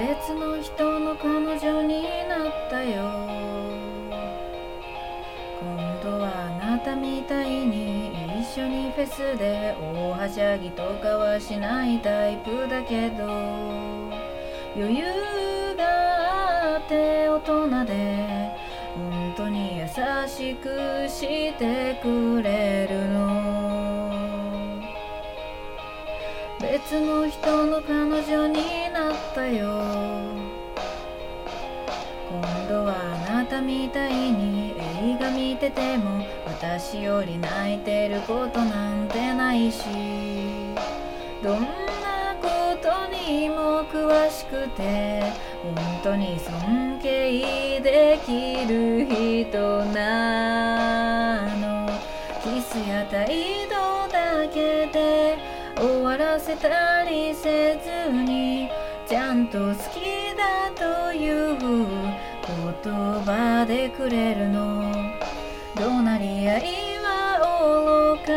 別の人の彼女になったよ。今度はあなたみたいに一緒にフェスで大はしゃぎとかはしないタイプだけど。余裕があって大人で本当に優しくしてくれるの。別の人の彼女になったよ。今度はあなたみたいに映画見てても私より泣いてることなんてないし。どんなことにも詳しくて本当に尊敬できる人なの。キスや態度せたりせずにちゃんと好きだという言葉でくれるの。怒鳴り合いは愚か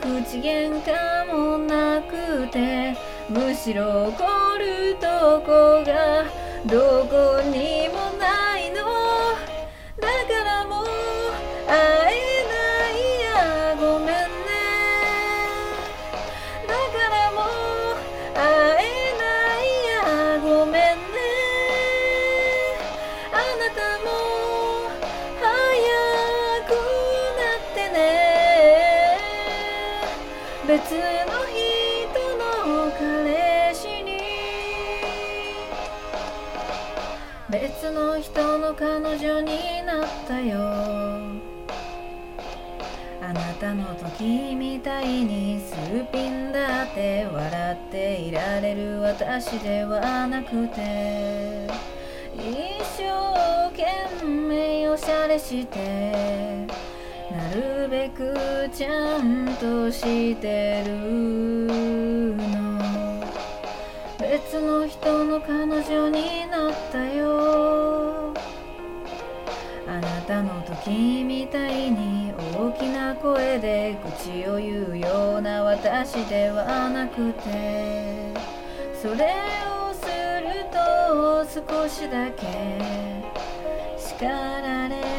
口喧嘩もなくてむしろ怒るとこがどこにもないの。だからもう会えないやごめん。別の人の彼氏に。別の人の彼女になったよ。あなたの時みたいにすっぴんだって笑っていられる私ではなくて一生懸命おしゃれしてなるべくちゃんとしてるの。別の人の彼女になったよ。あなたの時みたいに大きな声で口を言うような私ではなくてそれをすると少しだけ叱られ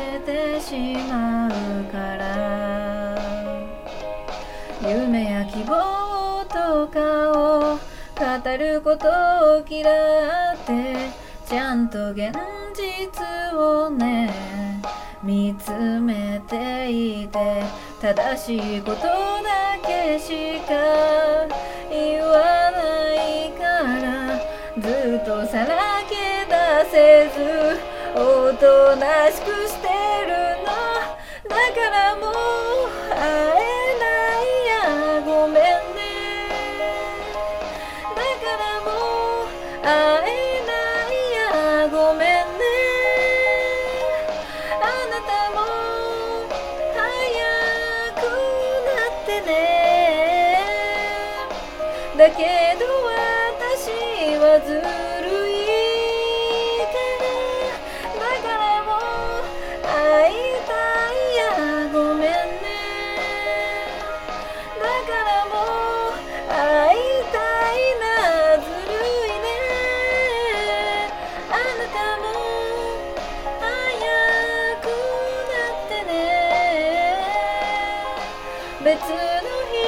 てしまうから。夢や希望とかを語ることを嫌ってちゃんと現実をね見つめていて正しいことだけしか言わないからずっとさらけ出せずおとだけど私はずるいからだからもう会いたいやごめんねだからもう会いたいなずるいねあなたも早くなってね別の人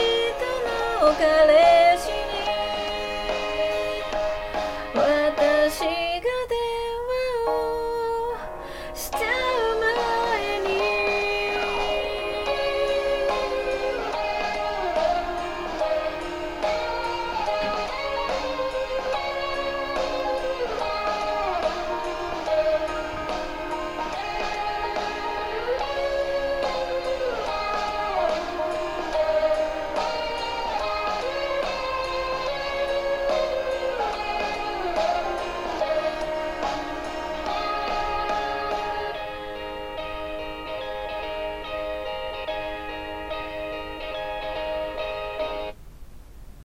の彼氏